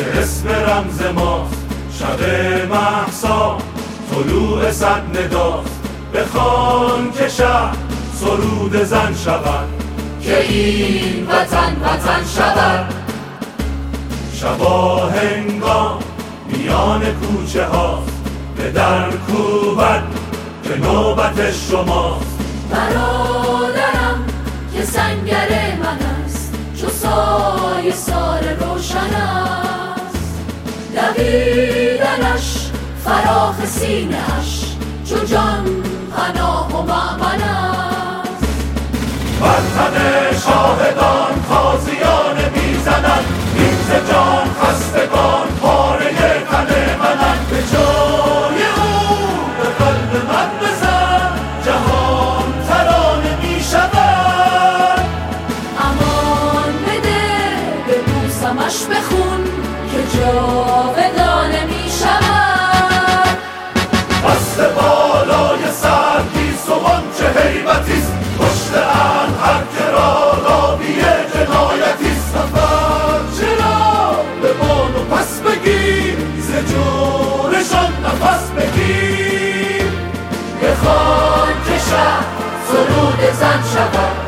که اسم رمز ماست. شب محسا طلوع صد نداست به که شهر سرود زن شود. که این وطن وطن شود. شبا هنگام میان کوچه ها به در کوبت که نوبت شماست. برادرم که سنگر منم. دویدنش فراخ سینهش چو جان پناه و معمن است. وطن شاهدان تازیان می‌زنند این ز جان خستگان پاره تن منند. به جای او به قلب من بزن جهان ترانه می شود. امان بده به بوسمش بخون که جاودانه چه هیبتیست پشت ان هر که را لابی جنایتیست نفر چرا به و پس بگیر ز جورشان نفس بگیر بخوان که شهر سرود زن شود